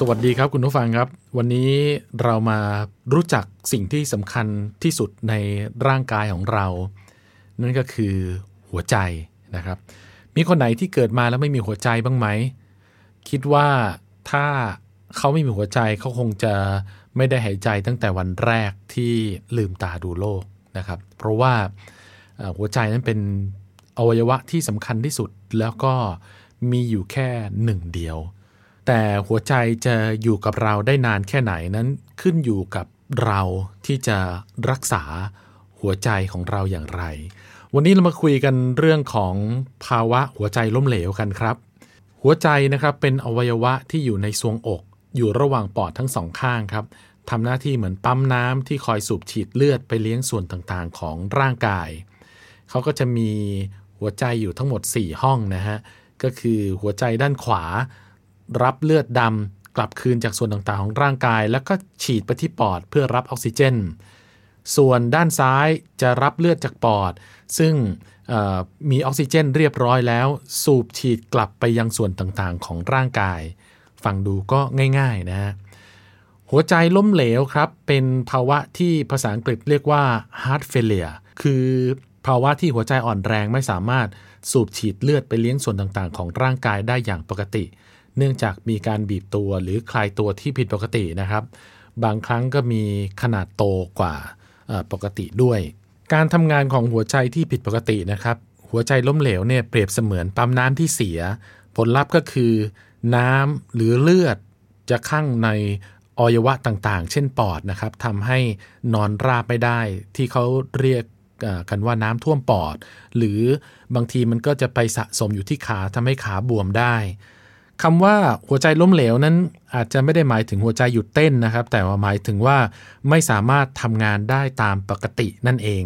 สวัสดีครับคุณผู้ฟังครับ วันนี้เรามารู้จักสิ่งที่สำคัญที่สุดในร่างกายของเรา นั่นก็คือหัวใจนะครับ มีคนไหนที่เกิดมาแล้วไม่มีหัวใจบ้างไหม คิดว่าถ้าเขาไม่มีหัวใจเขาคงจะไม่ได้หายใจตั้งแต่วันแรกที่ลืมตาดูโลกนะครับ เพราะว่าหัวใจนั้นเป็นอวัยวะที่สำคัญที่สุดแล้วก็มีอยู่แค่หนึ่งเดียว แต่หัวใจจะอยู่กับเราได้นานแค่ไหนนั้นขึ้นอยู่กับเราที่จะรักษาหัวใจของเราอย่างไร วันนี้เรามาคุยกันเรื่องของภาวะหัวใจล้มเหลวกันครับ หัวใจนะครับเป็นอวัยวะที่อยู่ในทรวงอก อยู่ระหว่างปอดทั้งสองข้างครับทำหน้าที่เหมือนปั๊มน้ำที่คอยสูบฉีดเลือดไปเลี้ยงส่วนต่างๆ ของร่างกาย เขาก็จะมีหัวใจอยู่ทั้งหมด 4 ห้องนะฮะ ก็คือหัวใจด้านขวา รับเลือดดำกลับคืนจากส่วนต่างๆของร่างกาย แล้วก็ฉีดไปที่ปอดเพื่อรับออกซิเจน ส่วนด้านซ้ายจะรับเลือดจากปอด ซึ่งมีออกซิเจนเรียบร้อยแล้ว สูบฉีดกลับไปยังส่วนต่างๆของร่างกาย ฟังดูก็ง่ายๆนะฮะหัวใจล้มเหลวครับ เป็นภาวะที่ภาษาอังกฤษเรียกว่า heart failure คือภาวะที่หัวใจอ่อนแรงไม่สามารถสูบฉีดเลือดไปเลี้ยงส่วนต่างๆ ของร่างกายได้อย่างปกติ เนื่องจากมีการบีบตัวหรือคลายตัวที่ผิดปกตินะครับ บางครั้งก็มีขนาดโตกว่าปกติด้วย การทำงานของหัวใจที่ผิดปกตินะครับ หัวใจล้มเหลวเนี่ยเปรียบเสมือนปั๊มน้ำที่เสีย ผลลัพธ์ก็คือ น้ำหรือเลือดจะข้างในอวัยวะต่างๆ เช่นปอดนะครับทำให้นอนราบไม่ได้ ที่เขาเรียกกันว่าน้ำท่วมปอด หรือบางทีมันก็จะไปสะสมอยู่ที่ขาทำให้ขาบวมได้ คำว่าหัวใจล้มเหลวนั้นอาจจะไม่ได้หมายถึงหัวใจหยุดเต้นนะครับ แต่ว่าหมายถึงว่าไม่สามารถทำงานได้ตามปกตินั่นเอง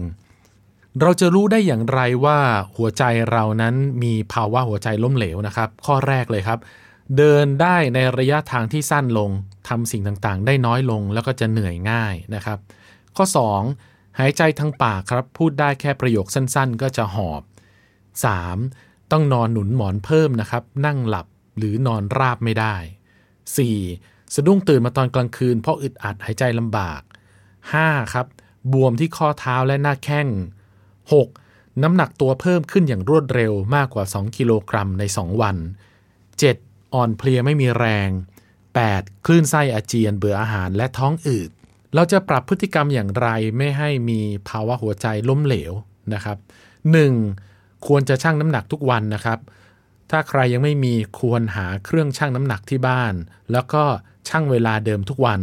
เราจะรู้ได้อย่างไรว่าหัวใจเรานั้นมีภาวะหัวใจล้มเหลวนะครับ ข้อแรกเลยครับ เดินได้ในระยะทางที่สั้นลงทำสิ่งต่างๆ ได้น้อยลงแล้วก็จะเหนื่อยง่ายนะครับ ข้อ 2 หายใจทางปากครับ พูดได้แค่ประโยคสั้นๆ ก็จะหอบ 3. ต้องนอนหนุนหมอนเพิ่มนะครับ นั่งหลับ หรือนอนราบไม่ได้ 4. สะดุ้งตื่นมาตอนกลางคืน เพราะอึดอัดหายใจลำบาก 5. ครับ บวมที่ข้อเท้าและหน้าแข้ง 6. น้ำหนักตัวเพิ่มขึ้นอย่างรวดเร็วมากกว่า 2 กิโลกรัมใน 2 วัน 7. อ่อนเพลียไม่มีแรง 8. คลื่นไส้อาเจียนเบื่ออาหารและท้องอืด เราจะปรับพฤติกรรมอย่างไรไม่ให้มีภาวะหัวใจล้มเหลวนะครับ 1. ควรจะชั่งน้ำหนักทุกวันนะครับ ถ้าใครยังไม่มีควรหาเครื่องชั่งน้ำหนักที่บ้าน แล้วก็ชั่งเวลาเดิมทุกวัน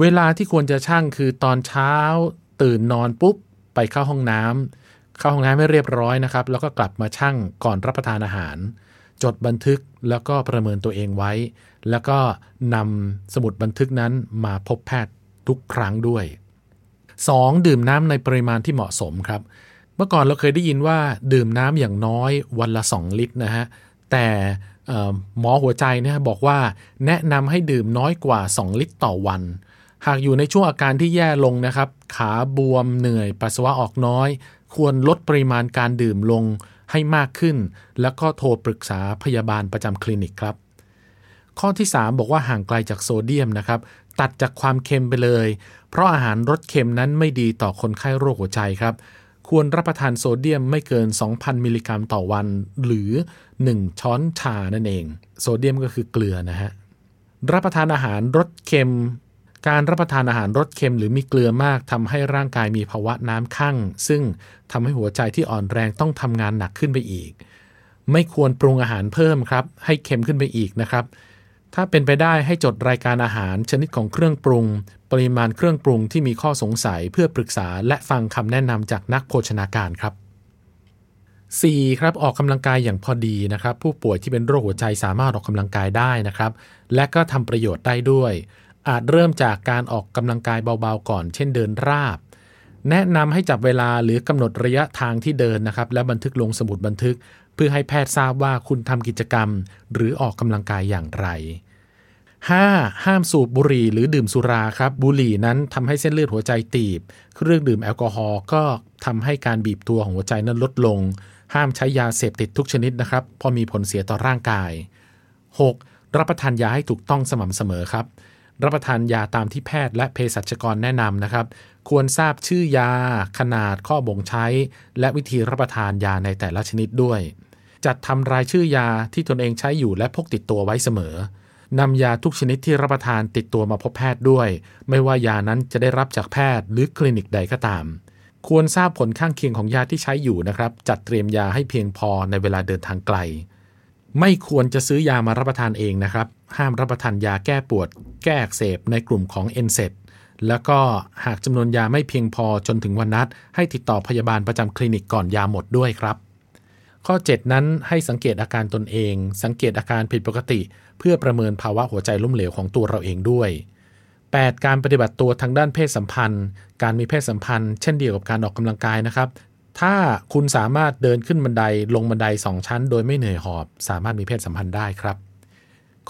เวลาที่ควรจะชั่งคือตอนเช้า ตื่นนอนปุ๊บไปเข้าห้องน้ำเข้าห้องน้ำให้เรียบร้อยนะครับ แล้วก็กลับมาชั่งก่อนรับประทานอาหาร จดบันทึกแล้วก็ประเมินตัวเองไว้ แล้วก็นำสมุดบันทึกนั้นมาพบแพทย์ทุกครั้งด้วย 2. ดื่มน้ำในปริมาณที่เหมาะสมครับ เมื่อก่อนเราเคยได้ยินว่าดื่มน้ำอย่างน้อยวันละ 2 ลิตรนะฮะ แต่หมอหัวใจเนี่ยบอกว่าแนะนำให้ดื่มน้อยกว่า 2 ลิตรต่อวัน หากอยู่ในช่วงอาการที่แย่ลงนะครับ ขาบวมเหนื่อยปัสสาวะออกน้อย ควรลดปริมาณการดื่มลงให้มากขึ้น แล้วก็โทรปรึกษาพยาบาลประจำคลินิกครับ ข้อที่ 3 บอกว่าห่างไกลจากโซเดียมนะครับตัดจากความเค็มไปเลย เพราะอาหารรสเค็มนั้นไม่ดีต่อคนไข้โรคหัวใจครับ ควรรับประทานโซเดียมไม่เกิน 2,000 มิลลิกรัมต่อวัน หรือ 1 ช้อนชานั่นเอง โซเดียมก็คือเกลือนะฮะ รับประทานอาหารรสเค็ม การรับประทานอาหารรสเค็มหรือมีเกลือมากทำให้ร่างกายมีภาวะน้ำข้างซึ่งทำให้หัวใจที่อ่อนแรงต้องทำงานหนักขึ้นไปอีก ไม่ควรปรุงอาหารเพิ่มครับ ให้เค็มขึ้นไปอีกนะครับ ถ้าเป็นไปได้ให้จดรายการอาหารชนิดของเครื่องปรุง ปริมาณเครื่องปรุงที่มีข้อสงสัยเพื่อปรึกษาและฟังคำแนะนำจากนักโภชนาการครับ 4. ครับออกกำลังกายอย่างพอดีนะครับ ผู้ป่วยที่เป็นโรคหัวใจสามารถออกกำลังกายได้นะครับ และก็ทำประโยชน์ได้ด้วย อาจเริ่มจากการออกกำลังกายเบาๆก่อน เช่นเดินราบ แนะนำให้จับเวลาหรือกำหนดระยะทางที่เดินนะครับ และบันทึกลงสมุดบันทึก พื่อให้แพทย์ทราบว่าคุณทำกิจกรรม หรือออกกำลังกายอย่างไร 5. ห้ามสูบบุหรี่หรือดื่มสุราครับ บุหรี่นั้นทำให้เส้นเลือดหัวใจตีบ เครื่องดื่มแอลกอฮอล์ก็ทำให้การบีบตัวของหัวใจนั้นลดลง ห้ามใช้ยาเสพติดทุกชนิดนะครับพราะมีผลเสียต่อร่างกาย 6. รับประทานยาให้ถูกต้องสม่ำเสมอครับ รับประทานยาตามที่แพทย์และเภสัชกรแนะนำนะครับ ควรทราบชื่อยา ขนาดข้อบ่งใช้ และวิธีรับประทานยาในแต่ละชนิดด้วย จัดทำรายชื่อยาที่ตนเองใช้อยู่และพกติดตัวไว้เสมอนำยาทุกชนิดที่รับประทานติดตัวมาพบแพทย์ด้วย ไม่ว่ายานั้นจะได้รับจากแพทย์หรือคลินิกใดก็ตาม ควรทราบผลข้างเคียงของยาที่ใช้อยู่นะครับ จัดเตรียมยาให้เพียงพอในเวลาเดินทางไกล ไม่ควรจะซื้อยามารับประทานเองนะครับ ห้ามรับประทานยาแก้ปวด แก้อักเสบในกลุ่มของเอนเซแล้วก็หากจำนวนยาไม่เพียงพอจนถึงวันนัด ให้ติดต่อพยาบาลประจำคลินิกก่อนยาหมดด้วยครับ ข้อ 7 นั้นให้สังเกตอาการตนเอง สังเกตอาการผิดปกติ เพื่อประเมินภาวะหัวใจล้มเหลวของตัวเราเองด้วย 8. การปฏิบัติตัวทางด้านเพศสัมพันธ์ การมีเพศสัมพันธ์ เช่นเดียวกับการออกกำลังกายนะครับ ถ้าคุณสามารถเดินขึ้นบันไดลงบันไดสองชั้น โดยไม่เหนื่อยหอบ สามารถมีเพศสัมพันธ์ได้ครับ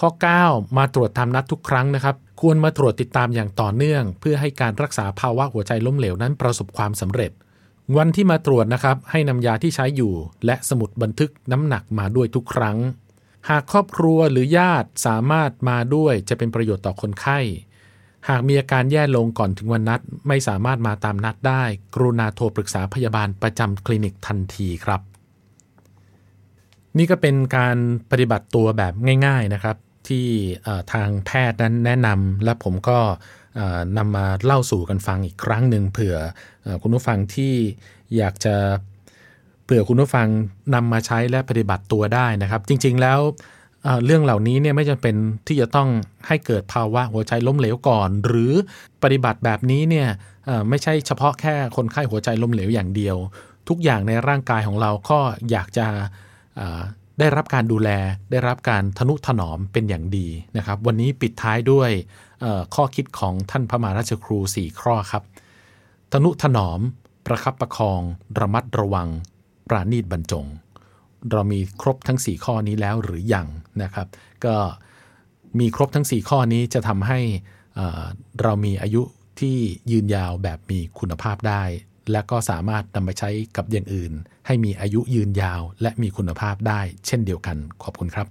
ข้อ 9 มาตรวจตามนัดทุกครั้งนะครับ ควรมาตรวจติดตามอย่างต่อเนื่อง เพื่อให้การรักษาภาวะหัวใจล้มเหลวนั้นประสบความสำเร็จ วันที่มาตรวจนะครับ ให้นำยาที่ใช้อยู่ และสมุดบันทึกน้ำหนักมาด้วยทุกครั้ง หากครอบครัวหรือญาติสามารถมาด้วยจะเป็นประโยชน์ต่อคนไข้ หากมีอาการแย่ลงก่อนถึงวันนัด ไม่สามารถมาตามนัดได้ กรุณาโทรปรึกษาพยาบาลประจำคลินิกทันทีครับ นี่ก็เป็นการปฏิบัติตัวแบบง่าย ๆนะครับ ที่ทางแพทย์นั้นแนะนำและผมก็ นำมาเล่าสู่กันฟังอีกครั้งหนึ่งเผื่อคุณผู้ฟังที่อยากจะเผื่อคุณผู้ฟังนำมาใช้และปฏิบัติตัวได้นะครับ จริงๆแล้วเรื่องเหล่านี้เนี่ยไม่จำเป็นที่จะต้องให้เกิดภาวะหัวใจล้มเหลวก่อน หรือปฏิบัติแบบนี้เนี่ยไม่ใช่เฉพาะแค่คนไข้หัวใจล้มเหลวอย่างเดียว ทุกอย่างในร่างกายของเราก็อยากจะ ได้รับการดูแล ได้รับการทนุถนอมเป็นอย่างดีนะครับ วันนี้ปิดท้ายด้วยข้อคิดของท่านพระมหาราชครู 4 ข้อครับ ทนุถนอม ประคับประคอง ระมัดระวัง ปราณีตบรรจง เรามีครบทั้ง 4 ข้อนี้แล้วหรืออยังนะครับ ก็มีครบทั้ง 4 ข้อนี้จะทำให้เรามีอายุที่ยืนยาวแบบมีคุณภาพได้ และก็สามารถนำไปใช้กับอย่างอื่น ให้มีอายุยืนยาว และมีคุณภาพได้เช่นเดียวกัน ขอบคุณครับ